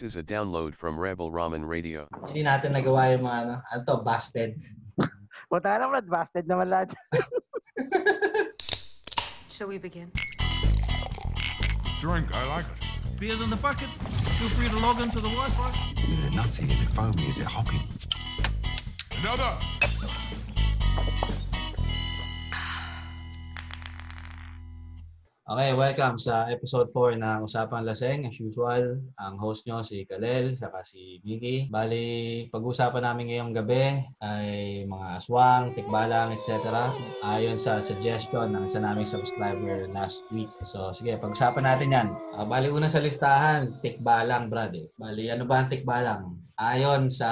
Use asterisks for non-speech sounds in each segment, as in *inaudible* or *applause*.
This is a download from Rebel Ramen Radio. Hindi natin nagawa yung mga ano, ano to, busted. *laughs* Punta na Brad, busted naman lahat. *laughs* Shall we begin? Drink, I like it. Beers in the bucket. Feel free to log into the Wi-Fi. Is it nutty? Is it foamy? Is it hoppy? Another. Okay, welcome sa episode 4 ng Usapang Laseng. As usual, ang host nyo si Kalel, saka si Mickey. Bali, pag-usapan namin ngayong gabi ay mga aswang, tikbalang, etc. Ayon sa suggestion ng isa naming subscriber last week. So, sige, pag-usapan natin yan. Ah, bali, una sa listahan, tikbalang, brad. Eh. Bali, ano ba ang tikbalang? Ayon sa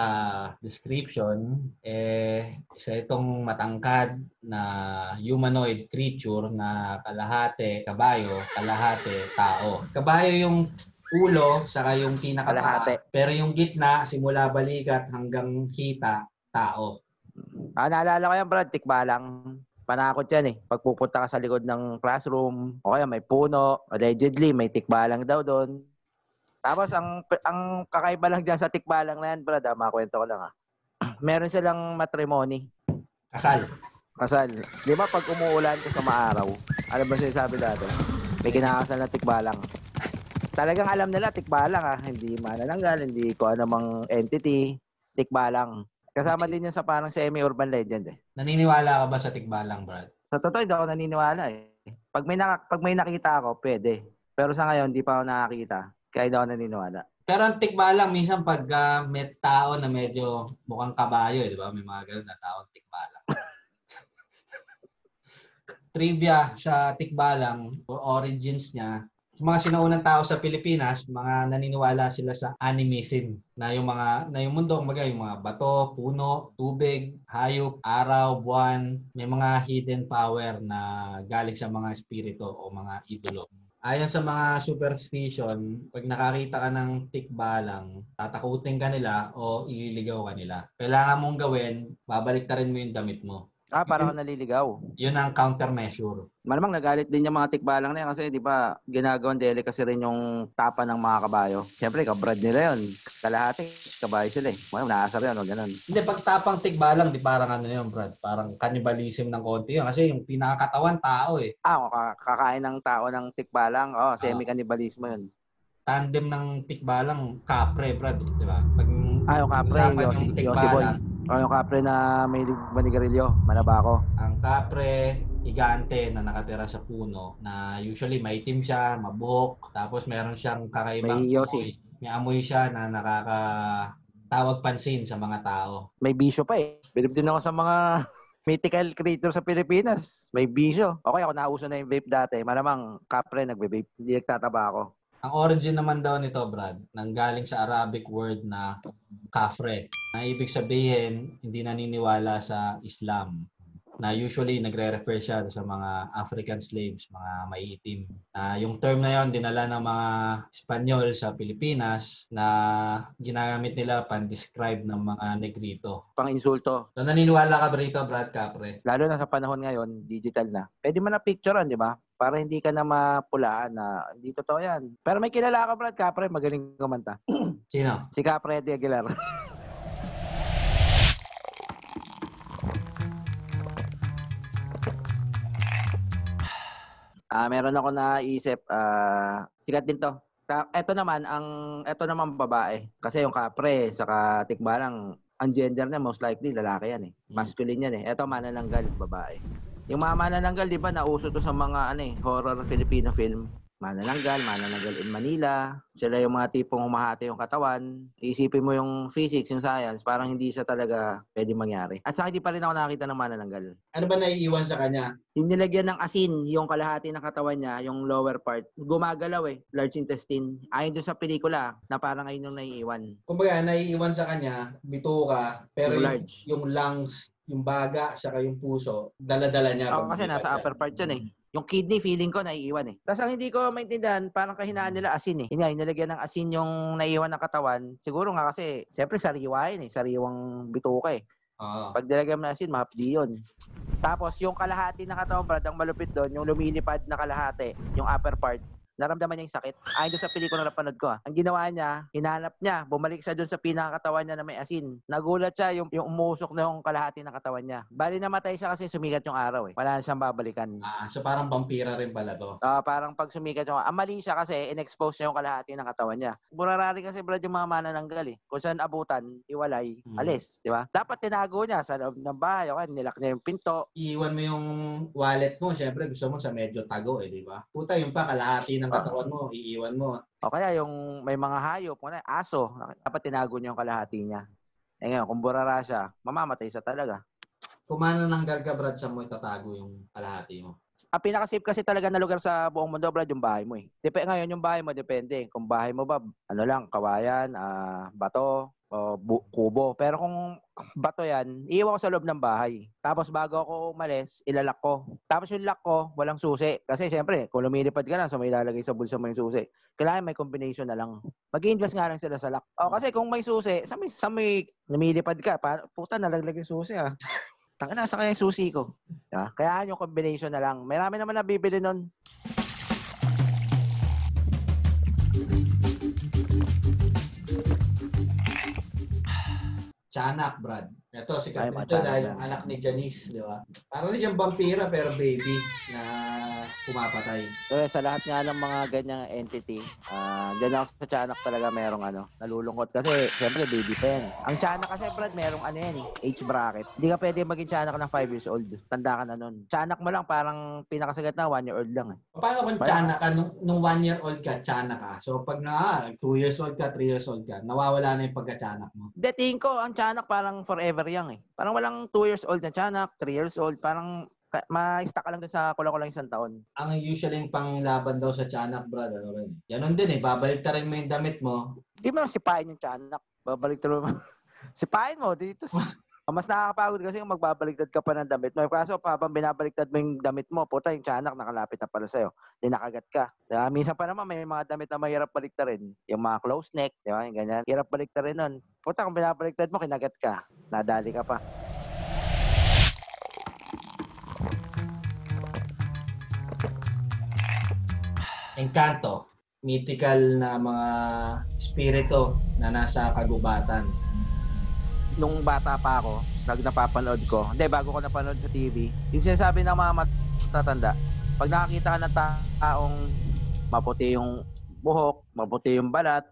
description, eh, isa itong matangkad na humanoid creature na kalahati kabayo, kalahati tao. Kabayo yung ulo, saka yung pinaka. Pero yung gitna, simula balikat hanggang hita, tao. ah, naalala ko yan Brad, tikbalang. Panakot yan eh. Pag pupunta ka sa likod ng classroom, o kaya may puno, allegedly may tikbalang daw doon. Tapos ang ang kakaiba lang dyan sa tikbalang na yan, Brad, ah, makwento ko lang ah. *clears throat* Meron silang matrimony. Kasal. Kasal. Di ba pag umuulan ka sa maaraw, ano ba sinasabi dati? May kinakasal na tikbalang. Talagang alam nila tikbalang ah. Hindi manananggal, hindi ko anumang entity. Tikbalang. Kasama din yun sa parang semi-urban legend eh. Naniniwala ka ba sa tikbalang, Brad? Sa totoo, hindi ako naniniwala eh. Pag may, naka, pag may nakita ako, pwede. Pero sa ngayon, hindi pa ako nakakita. Kaya hindi ako naniniwala. Pero ang tikbalang, minsan pag ah, may tao na medyo mukhang kabayo, eh, di ba? May mga ganun na taong tikbalang. Trivia sa tikbalang, o origins niya, mga sinaunang tao sa Pilipinas, mga naniniwala sila sa animism na yung mga na yung mundo mga yung mga bato, puno, tubig, hayop, araw, buwan, may mga hidden power na galing sa mga espiritu o mga idolo. Ayon sa mga superstition, pag nakakita ka ng tikbalang, tatakutin ka nila o ililigaw ka nila. Kailangan mong gawin, babalik rin mo yung damit mo. Ah, parang ako naliligaw. Yun ang countermeasure. Malamang nagalit din yung mga tikbalang na yan kasi di ba ginagawang delicacy rin yung tapa ng mga kabayo. Siyempre, kabrad nila yun. Kalahati, kabayo sila eh. Malamang naasar yun o ganun. Hindi, pag tapang tikbalang, di parang ano yun, Brad? Parang cannibalism ng konti yun. Kasi yung pinakakatawan, tao eh. Ah, ka- kakain ng tao ng tikbalang. Oh, semi-cannibalismo yun. Tandem ng tikbalang, kapre, Brad. Di ba? Pag Ah, yung kapre, Yossi, yung Yossi Boy. O, yung kapre na may manigarilyo. Manabako. ang kapre, higante na nakatira sa puno na usually maitim siya, mabuhok, tapos meron siyang kakaibang May yosi. amoy. May amoy siya na nakakatawag pansin sa mga tao. May bisyo pa eh. Bilib din ako sa mga *laughs* mythical creature sa Pilipinas. May bisyo. Okay, ako nauso na yung vape dati. Malamang kapre nagbe-vape. Hindi nagtataba ako. Ang origin naman daw nito, Brad, nanggaling sa Arabic word na kafre. Na ibig sabihin, hindi naniniwala sa Islam. Na usually nagre-refer siya sa mga African slaves, mga maiitim. Na yung term na yon dinala ng mga Espanyol sa Pilipinas na ginagamit nila pan-describe ng mga negrito. Pang insulto. So naniniwala ka ba rito, Brad Capre? Lalo na sa panahon ngayon, digital na. Pwede mo na picturean, di ba? Para hindi ka na mapulaan na hindi totoo yan. Pero may kilala ka, Brad Capre, magaling kumanta. *clears throat* Sino? Si Capre de Aguilar. *laughs* Ah, meron ako naisip, ah, sikat din 'to. Eto naman ang eto naman babae. Kasi yung kapre saka tikbalang ang gender niya most likely lalaki yan eh. Masculine yan eh. Eto manananggal babae. Yung mga manananggal, 'di ba, nauso to sa mga ano eh, horror Filipino film. Manananggal, manananggal in Manila. Sila yung mga tipong humahati yung katawan. Isipin mo yung physics, yung science, parang hindi siya talaga pwede mangyari. At saka hindi pa rin ako nakakita ng manananggal. Ano ba naiiwan sa kanya? Yung nilagyan ng asin, yung kalahati ng katawan niya, yung lower part, gumagalaw eh, large intestine. Ayon doon sa pelikula, na parang ayun yung naiiwan. Kumbaga, naiiwan sa kanya, bituka, pero Yung yung, yung lungs, yung baga, saka yung puso, dala-dala niya. Pag kasi nasa upper part yun eh. Yung kidney, feeling ko, naiiwan eh. Tapos ang hindi ko maintindihan, parang kahinaan nila asin eh. Yun nga, nilagyan ng asin yung naiiwan ng katawan. Siguro nga kasi, siyempre sariwa yun eh. Sariwang bituka eh. Oo. Pag nilagyan mo ng asin, mahapdi yun. Tapos yung kalahati ng katawan, Brad, ang malupit doon, yung lumilipad na kalahati, yung upper part, naramdaman niya yung sakit. Ayon doon sa pelikula na napanood ko. ah. Ang ginawa niya, hinanap niya, bumalik siya doon sa pinakatawan niya na may asin. Nagulat siya yung, yung umusok na yung kalahati ng katawan niya. Bali namatay siya kasi sumigat yung araw eh. Wala na siyang babalikan. Ah, so parang vampira rin pala to. Ah, parang pag sumikat yung... Ang mali siya kasi, in-expose niya yung kalahati ng katawan niya. Burarari kasi brad yung mga manananggal eh. Kung saan abutan, iwalay, Hmm. alis. Di ba? Dapat tinago niya sa loob ng bahay. Okay, nilak niya yung pinto. Iiwan mo yung wallet mo, syempre gusto mo sa medyo tago eh, di ba? Puta, yung pa kalahati ng katawan mo, iiwan mo. O kaya yung may mga hayop, kung ano, aso, dapat tinago niya yung kalahati niya. Eh ngayon, kung burara siya, mamamatay siya talaga. Kung manananggal ka, Brad, sa mo itatago yung kalahati mo. Ang pinaka-safe kasi talaga na lugar sa buong mundo, Brad, yung bahay mo eh. Dep- ngayon, yung bahay mo, depende. Kung bahay mo ba, ano lang, kawayan, ah, bato, o bu- kubo. Pero kung bato yan, iiwan ko sa loob ng bahay. Tapos bago ako umalis, ilalak ko. Tapos yung lock ko, walang susi. Kasi siyempre, kung lumilipad ka na, so may ilalagay sa bulsa mo yung susi. Kailangan may combination na lang. Mag-invest nga lang sila sa lock. O kasi kung may susi, sa may, sa may lumilipad ka, pa, puta, nalaglag yung susi ah. Tanga na, sa kaya yung susi ko. Yeah? Kaya yung combination na lang. Marami naman nabibili nun. Chanak, Brad. Ito, si Ay, Capito mga dahil yung anak ni Janice, di ba? Parang siyang vampira pero baby na pumapatay. So, sa lahat nga ng mga ganyang entity, ah dyan ako sa Tiyanak talaga merong ano, nalulungkot. Kasi, siyempre, baby pa yan. Ang Tiyanak kasi, Brad, merong ano yan eh, age bracket. Hindi ka pwede maging Tiyanak ng 5 years old. Tanda ka na nun. Tiyanak mo lang, parang pinakasagat na 1 year old lang eh. Paano kung tiyanak ka, nung, nung one year old ka, tiyanak ka. So pag na, two years old ka, three years old ka, nawawala na yung pagka-tiyanak mo. Hindi, tingin ko, ang Tiyanak parang forever young eh. Parang walang 2 years old na Tiyanak, 3 years old, parang ka- ma-stuck ka lang dun sa kulang-kulang isang taon. Ang usually yung panglaban daw sa tiyanak, Brad, ano rin. Ganon din eh, babalik ta rin mo yung damit mo. Hindi mo sipain yung tiyanak. Babalik mo. *laughs* sipain mo dito. Ang *laughs* mas nakakapagod kasi yung magbabaliktad ka pa ng damit mo. Kaso pa habang binabaliktad mo yung damit mo, puta yung tiyanak nakalapit na pala sa'yo. Di nakagat ka. Diba? Minsan pa naman may mga damit na mahirap baliktarin. Yung mga close neck, di ba? Yung ganyan. Hirap baliktarin nun. Puta kung binabaliktad mo, kinagat ka. Nadali ka pa. Encanto, mythical na mga spirito na nasa kagubatan. nung bata pa ako, nag napapanood ko, hindi, bago ko napanood sa TV, yung sinasabi ng mga matatanda, pag nakakita ka ng taong maputi yung buhok, maputi yung balat,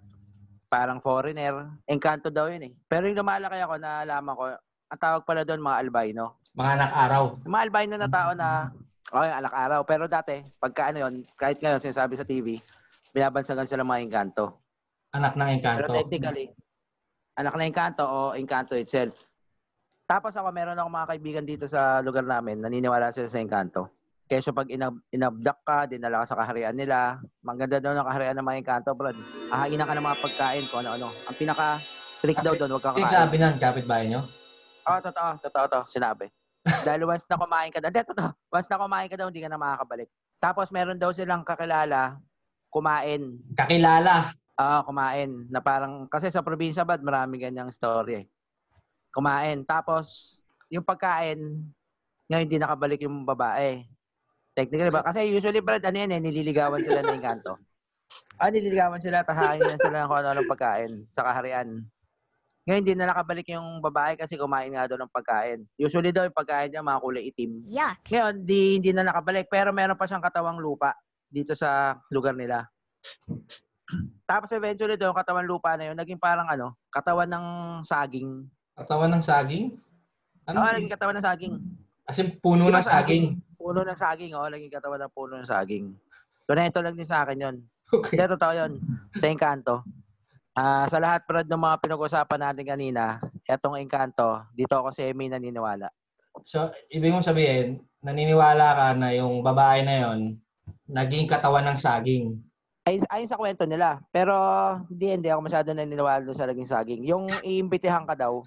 parang foreigner, engkanto daw yun eh. Pero yung lumalaki ako, naalaman ko, ang tawag pala doon mga albino. Mga anak araw. Mga albino na tao na, okay, alak araw. Pero dati, pagka ano yun, kahit ngayon, sinasabi sa TV, binabansagan sila mga engkanto. Anak ng Pero Encanto. technically, anak na Encanto o Encanto itself. Tapos ako, meron ako mga kaibigan dito sa lugar namin, naniniwala sila sa Encanto. Kaya pag inab inabdak ka, dinala ka sa kaharian nila, maganda daw ng kaharian ng mga Encanto, brad. Ahaginan ka ng mga pagkain kung ano-ano. Ang pinaka strict daw doon, huwag Yung kakain. sabi nun, kapitbahay nyo? Oo, totoo, totoo to, sinabi. Dahil once na kumain ka daw, hindi, totoo, once na kumain ka daw, hindi ka na makakabalik. Tapos meron daw silang kakilala, kumain, Kakilala. Ah, kumain. Na parang, kasi sa probinsya bad, marami ganyang story eh. Kumain. Tapos, yung pagkain, ngayon hindi nakabalik yung babae. Technically ba? Kasi usually, Brad, ano yan eh, nililigawan sila ng kanto. Ah, nililigawan sila, tahain nila sila ng kung ano pagkain sa kaharian. Ngayon, hindi na nakabalik yung babae kasi kumain nga doon ng pagkain. Usually daw, yung pagkain niya mga kulay itim. Yuck. Ngayon, di, hindi na nakabalik. Pero meron pa siyang katawang lupa dito sa lugar nila. Tapos eventually doon, katawan lupa na yun, naging parang ano, katawan ng saging. Katawan ng saging? Ano? Oo, naging katawan ng saging. As in, puno ng saging. Puno ng saging, oo, naging katawan ng puno ng saging. Kunento lang din sa akin yun. *laughs* Okay. Hindi, totoo yun. Sa Encanto. Ah, sa lahat, Brad, ng mga pinag-usapan natin kanina, etong Encanto, dito ako semi naniniwala. So, ibig mong sabihin, naniniwala ka na yung babae na yon naging katawan ng saging. Ayon, ayon sa kwento nila. Pero hindi, hindi ako masyado naniniwala doon sa naging saging. Yung iimbitahan ka daw,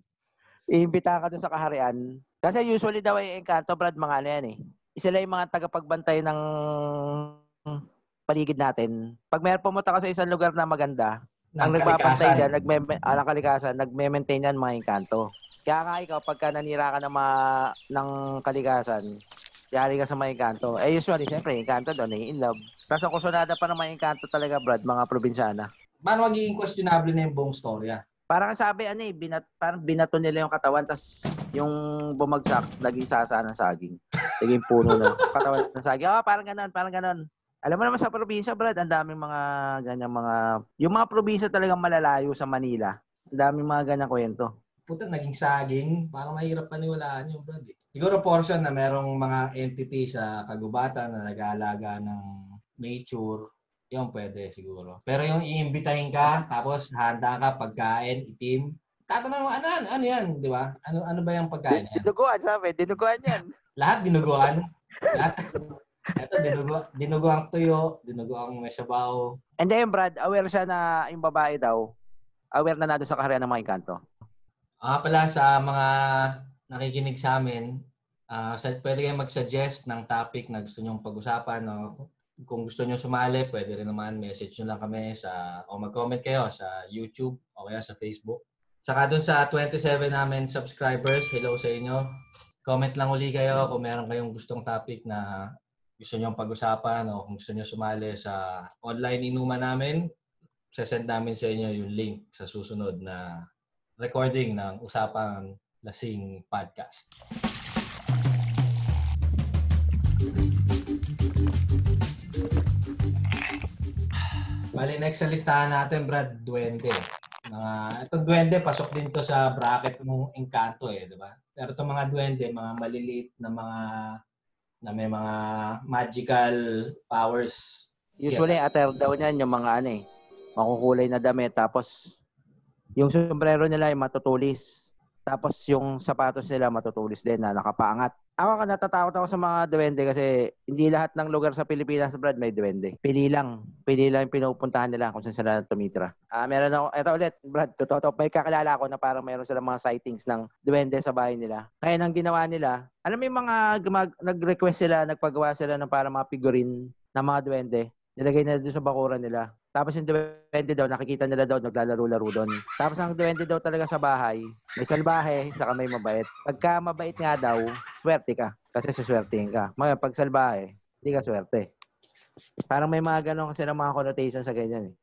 *laughs* iimbitahan ka doon sa kaharian. Kasi usually daw ay Encanto, Brad, mga ano yan eh. Sila yung mga tagapagbantay ng paligid natin. Pag may pumunta ka sa isang lugar na maganda, ang kalikasan. dyan, nagme ah, ng kalikasan, nagme-maintain yan mga Encanto. Kaya nga ikaw, pagka nanira ka ng, mga, ng kalikasan, yari ka sa mga Encanto. Eh, usually, siyempre, Encanto doon, eh, in love. Tapos ang kusunada pa ng mga Encanto talaga, Brad, mga probinsyana. Paano magiging questionable na yung buong storya? Parang sabi, ano eh, binat, parang binato nila yung katawan, tapos yung bumagsak, naging sasa ng saging. Naging puno ng katawan ng saging. Ah, parang ganun, parang ganun. Alam mo naman sa probinsya, Brad, ang daming mga ganyang mga... Yung mga probinsya talagang malalayo sa Manila. Ang daming mga ganyang kwento. Puta, naging saging. Parang mahirap paniwalaan yung brad eh. Siguro portion na merong mga entity sa kagubatan na nag-aalaga ng nature. Yung pwede siguro. Pero yung iimbitahin ka, tapos handa ka, pagkain, itim. Tatanong mo, ano, ano, ano yan, di ba? Ano, ano ba yung pagkain yan? Dinuguan, sabi. Dinuguan yan. Lahat dinuguan. *laughs* Lahat. Ito, dinugo, dinugo ang tuyo, dinugo ang may sabaw. And then, Brad, aware siya na yung babae daw, aware na na sa karya ng mga Encanto. Ah, pala sa mga nakikinig sa amin, sa, pwede kayong mag-suggest ng topic na gusto nyong pag-usapan. No? Kung gusto nyo sumali, pwede rin naman message nyo lang kami sa, o mag-comment kayo sa YouTube o kaya sa Facebook. Saka dun sa 27 namin subscribers, hello sa inyo. Comment lang uli kayo kung meron kayong gustong topic na gusto nyo pag-usapan o kung gusto nyo sumali sa online inuman namin, sesend namin sa inyo yung link sa susunod na recording ng Usapang Lasing Podcast. Bali, next sa listahan natin, Brad, Duende. Mga, itong Duende, pasok din to sa bracket ng Encanto eh, di ba? Pero itong mga Duende, mga maliliit na mga na may mga magical powers. Usually, attire daw niyan yung mga ano eh, makukulay na damit. Tapos, yung sombrero nila ay matutulis. Tapos, yung sapatos nila matutulis din na nakapaangat. Ako ka natatakot ako sa mga duwende kasi hindi lahat ng lugar sa Pilipinas, Brad, may duwende. Pili lang. Pili lang yung pinupuntahan nila kung saan sila tumitira. Ah, meron ako, eto ulit, Brad, totoo to. May kakilala ako na parang meron sila mga sightings ng duwende sa bahay nila. Kaya nang ginawa nila, alam mo yung mga gumag- nag-request sila, nagpagawa sila ng parang mga figurine ng mga duwende. Nilagay nila doon sa bakuran nila. Tapos yung duwende daw, nakikita nila daw, naglalaro-laro doon. Tapos ang duwende daw talaga sa bahay, may salbahe, saka may mabait. Pagka mabait nga daw, swerte ka. Kasi suswertein ka. Ngayon, pag salbahe, hindi ka swerte. Parang may mga ganon kasi ng mga connotation sa ganyan eh.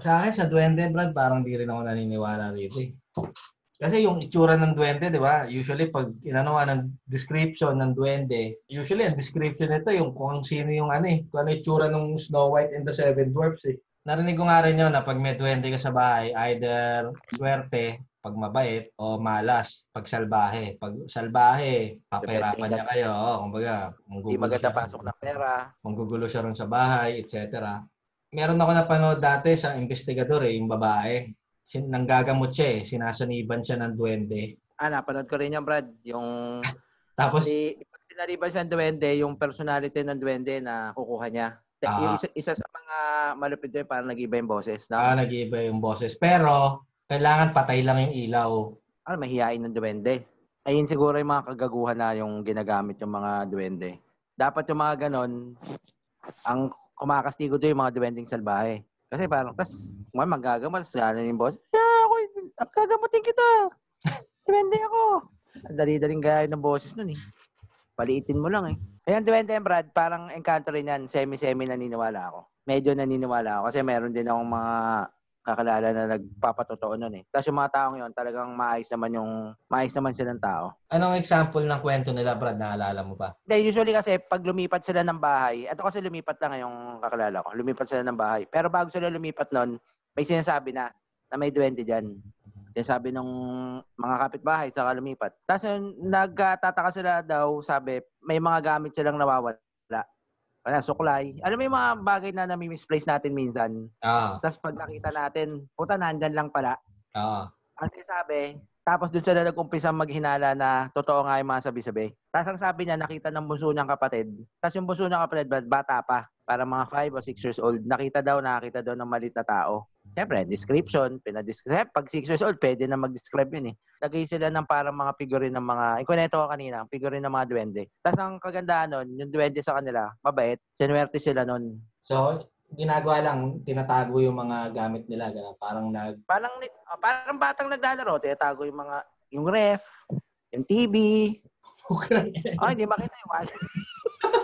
Sa akin, sa duwende, Brad, parang di rin ako naniniwala rito eh. Kasi yung itsura ng duwende, di ba? Usually, pag inano ng description ng duwende, usually, ang description nito yung kung sino yung ano eh, kung ano itsura ng Snow White and the Seven Dwarfs eh. Narinig ko nga rin yun na pag may duwende ka sa bahay, either swerte, pag mabait, o malas, pag salbahe. Pag salbahe, papahirapan niya kayo. O, kumbaga, Hindi maganda pasok ng pera. manggugulo siya ron sa bahay, etc. Meron ako napanood dati sa investigador eh, yung babae. Sin nanggagamot siya eh, sinasaniban siya ng duwende. Ah, napanood ko rin yan, Brad. Yung, *laughs* Tapos, si, pag sinaliban siya ng duwende, yung personality ng duwende na kukuha niya. Ah. Isa, isa sa mga malupit doon, parang nag-iba yung boses. ah, Na, nag-iiba yung boses. Pero, kailangan patay lang yung ilaw. ano, mahihain ng duwende. Ayun siguro yung mga kagaguhan na yung ginagamit yung mga duwende. Dapat yung mga ganon, ang kumakastigo doon yung mga duwending salbahe. Kasi parang, tas, may magagamot, tas gano'n yung boss, yeah, ako, ang gagamutin kita. *laughs* Duwende ako. Ang dali-daling gaya ng boses nun eh. Paliitin mo lang eh. Ayan, duwende yan, Brad, parang encanto rin yan. Semi-semi naniniwala ako. Medyo naniniwala ako kasi meron din akong mga kakilala na nagpapatotoo nun eh. Tapos yung mga taong yun, talagang maayos naman yung, maayos naman silang tao. Anong example ng kwento nila, Brad? Naalala mo pa? Hindi, usually kasi pag lumipat sila ng bahay, ito kasi lumipat lang yung kakilala ko, lumipat sila ng bahay. Pero bago sila lumipat nun, may sinasabi na, na may duwende dyan. Sinasabi ng mga kapitbahay saka lumipat. Tapos yun, nagtataka sila daw, sabi, may mga gamit silang nawawala. Kaya suklay. Alam mo yung mga bagay na nami-misplace natin minsan. Ah, Tapos pag nakita natin, puta, nandyan lang pala. ah. Ang sinasabi, tapos doon sila nag-umpisa maghinala na totoo nga yung mga sabi-sabi. Tapos ang sabi niya, nakita ng bunso niyang kapatid. Tapos yung bunso niyang kapatid, bat- bata pa. Para mga 5 o 6 years old. Nakita daw, nakita daw ng malit na tao. Siyempre, description, pinadescribe. Pag 6 years old, pwede na mag-describe yun eh. Lagay sila ng parang mga figurine ng mga, ikunento ko kanina, figurine ng mga duwende. Tapos ang kagandahan nun, yung duwende sa kanila, mabait, sinuwerte sila nun. So, ginagawa lang, tinatago yung mga gamit nila. Ganun. Parang nag... Parang, ah, parang batang naglalaro, tinatago yung mga, yung ref, yung TV, Oh, *laughs* hindi makita yung washing. *laughs*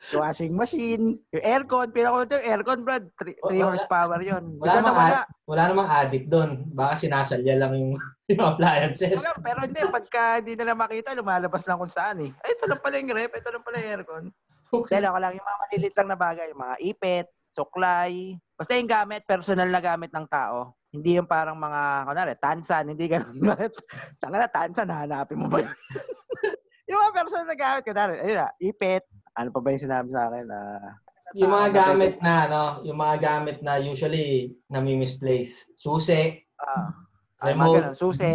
yung washing machine, yung aircon, pinaka yung aircon, Brad. 3 Wala- horsepower yun. Wala namang, wala. wala namang addict doon. Baka sinasalya lang yung, *laughs* yung appliances. Wala, pero hindi, pagka hindi nila makita, lumalabas lang kung saan eh. Ay, ito lang pala yung rep, ito lang pala yung aircon. Dahil ako lang, yung mga malilit lang na bagay, yung mga ipit, suklay, basta yung gamit, personal na gamit ng tao. Hindi yung parang mga, kunwari, tansan, hindi ganun. *laughs* Tanga na, tansan, hahanapin mo ba yun? *laughs* yung mga personal na gamit, kunwari, ayun na, ipit, ano pa ba yung sinabi sa akin? Ah, Yung mga gamit na, ano, yung mga gamit na usually nami-misplace. Susi, ah, ay, mga remote. ganun, susi,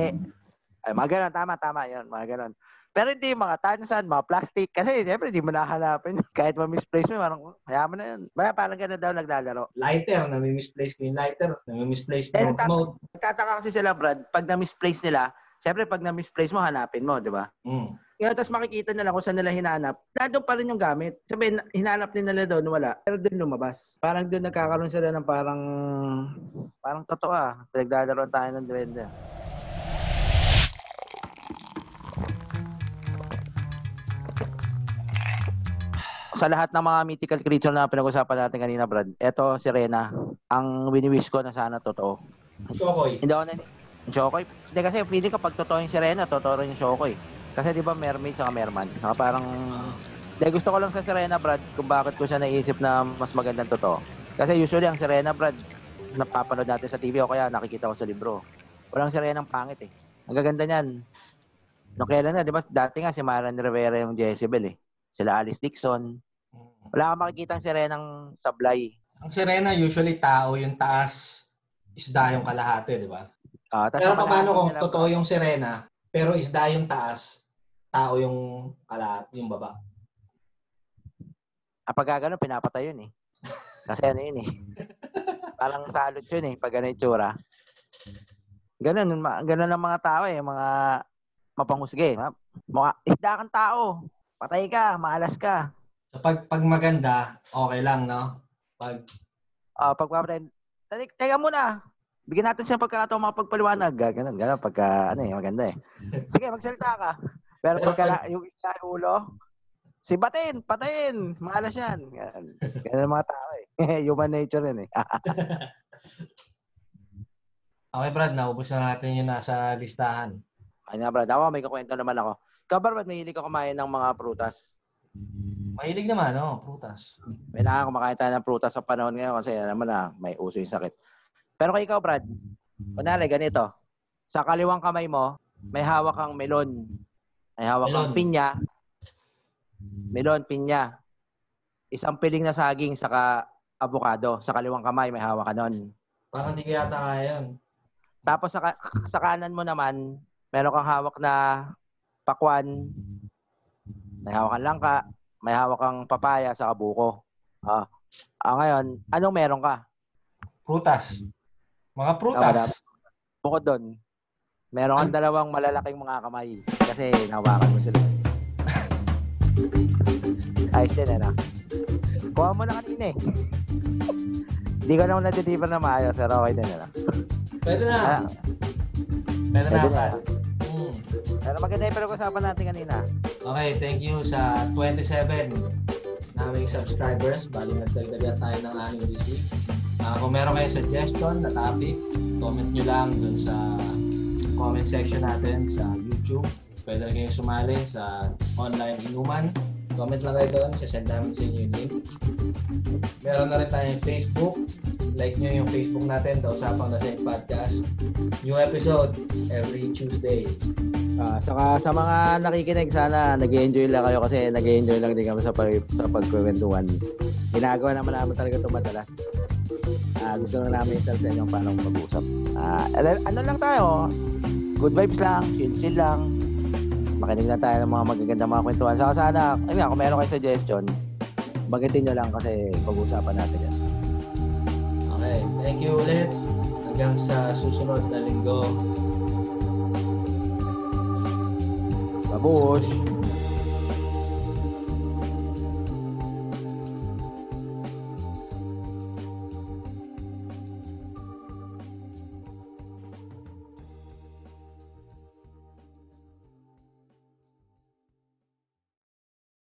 ay, mga ganun, tama, tama, yun, mga ganun. Pero hindi yung mga tansan, mga plastic, kasi siyempre hindi mo nahanapin. *laughs* Kahit ma-misplace mo, parang, kaya mo na yun. Baya parang ganun daw naglalaro. lighter, nami-misplace ko yung lighter. Nami-misplace ko yung remote. Nagtataka kasi sila, Brad, pag na-misplace nila, siyempre pag na-misplace mo, hanapin mo, di ba? Mm. Kaya tapos makikita nila kung saan nila hinanap. Nandun pa rin yung gamit. Sabihin, hinanap din nila doon, wala. Pero doon lumabas. Parang doon nagkakaroon sila ng parang, parang totoo ah. Pinagdadaroan tayo ng duwende. Sa lahat ng mga mythical creature na pinag-usapan natin kanina, Brad, eto si Rena, ang wini-wish ko na sana totoo. Shokoy. Hindi ako na Shokoy. Hindi kasi feeling ko pag totoo yung Sirena, totoo rin yung Shokoy. Kasi di ba mermaid saka merman. Saka parang... Hindi, gusto ko lang sa Sirena, Brad, kung bakit ko siya naisip na mas magandang totoo. Kasi usually ang Sirena, Brad, napapanood natin sa TV o kaya nakikita ko sa libro. Walang Sirenang pangit eh. Ang gaganda niyan. Nung kailan na, di ba? Dati nga si Maran Rivera yung Jezebel eh. Sila Alice Dixon. Wala kang makikita ang Sirenang sablay. Ang sirena, usually tao yung taas, isda yung kalahati, di ba? Ah, Pero paano kung totoo yung sirena, pero isda yung taas, tao yung kalahati, yung baba? Ah, pag gano'n, pinapatay yun eh. Kasi ano yun eh. *laughs* Parang salot yun eh, pag gano'n yung tsura. Ganun, ganun ang mga tao eh, mga mapanghusga eh. Mga isda kang tao. Patay ka, maalas ka. So pag, pag maganda, okay lang, no? Pag, Ah, pag papatay, teka, teka muna. Bigyan natin siya pagkakataon makapagpaliwanag. Ga- Ganun, ganun, pagka, ano eh, maganda eh. *laughs* Sige, magsalita ka. Pero pagka yung yung ulo, si batin, patayin, maalas yan. Ganun, ganun mga tao eh. *laughs* Human nature yun eh. *laughs* okay Brad, naubos na natin yung nasa listahan. Ay nga, Brad. Ako, may kukwento naman ako. Ikaw, Brad, may hilig ka kumain ng mga prutas. Mahilig naman, no? Prutas. May nakaka kumakain tayo ng prutas sa panahon ngayon kasi alam mo na, may uso yung sakit. Pero kung ikaw, Brad, kunwari, ganito. Sa kaliwang kamay mo, may hawak kang melon. May hawak Melon. pinya. Melon, pinya. Isang piling na saging, saka avocado. Sa kaliwang kamay, may hawak ka nun. Parang di ko yata kaya yun. Tapos sa, ka- sa kanan mo naman, meron kang hawak na pakwan, may hawak kang langka, may hawak kang papaya sa kabuko. Ah. Ah, ngayon, anong meron ka? Prutas. Mga Ah, prutas. madami. Bukod doon, meron kang dalawang malalaking mga kamay kasi nahawakan mo sila. *laughs* Ayos din, ano? Kuha mo na kanina eh. Hindi ko naman na-deliver na maayos, pero okay din, ano? Pwede na. Ah, Pwede na. pwede na. Mm. Pero maganda yung pinag-usapan natin kanina. Okay, thank you sa 27 naming subscribers. Bali, nagdagdagan tayo ng anim this week. Ah, kung meron kayong suggestion na topic, comment nyo lang dun sa comment section natin sa YouTube. Pwede rin kayong sumali sa online inuman. Comment lang kayo doon, sasend namin sa inyo yung link. Meron na rin tayong Facebook. Like nyo yung Facebook natin, The Usapang Lasing Podcast. New episode every Tuesday. Ah, saka sa mga nakikinig, sana nag enjoy lang kayo kasi nag enjoy lang din kami sa, pag, sa pagkwentuhan. Ginagawa naman namin talaga ito madalas. Ah, gusto lang namin i-share sa inyo paano mag-usap. Ah, ano, lang tayo, good vibes lang, chill-chill lang. Makinig lang tayo ng mga magagandang mga kwentuhan. Saka sana, ayun nga, kung meron kayo suggestion, bagitin nyo lang kasi pag-uusapan natin yan. Okay, thank you ulit. Hanggang sa susunod na linggo. Babush!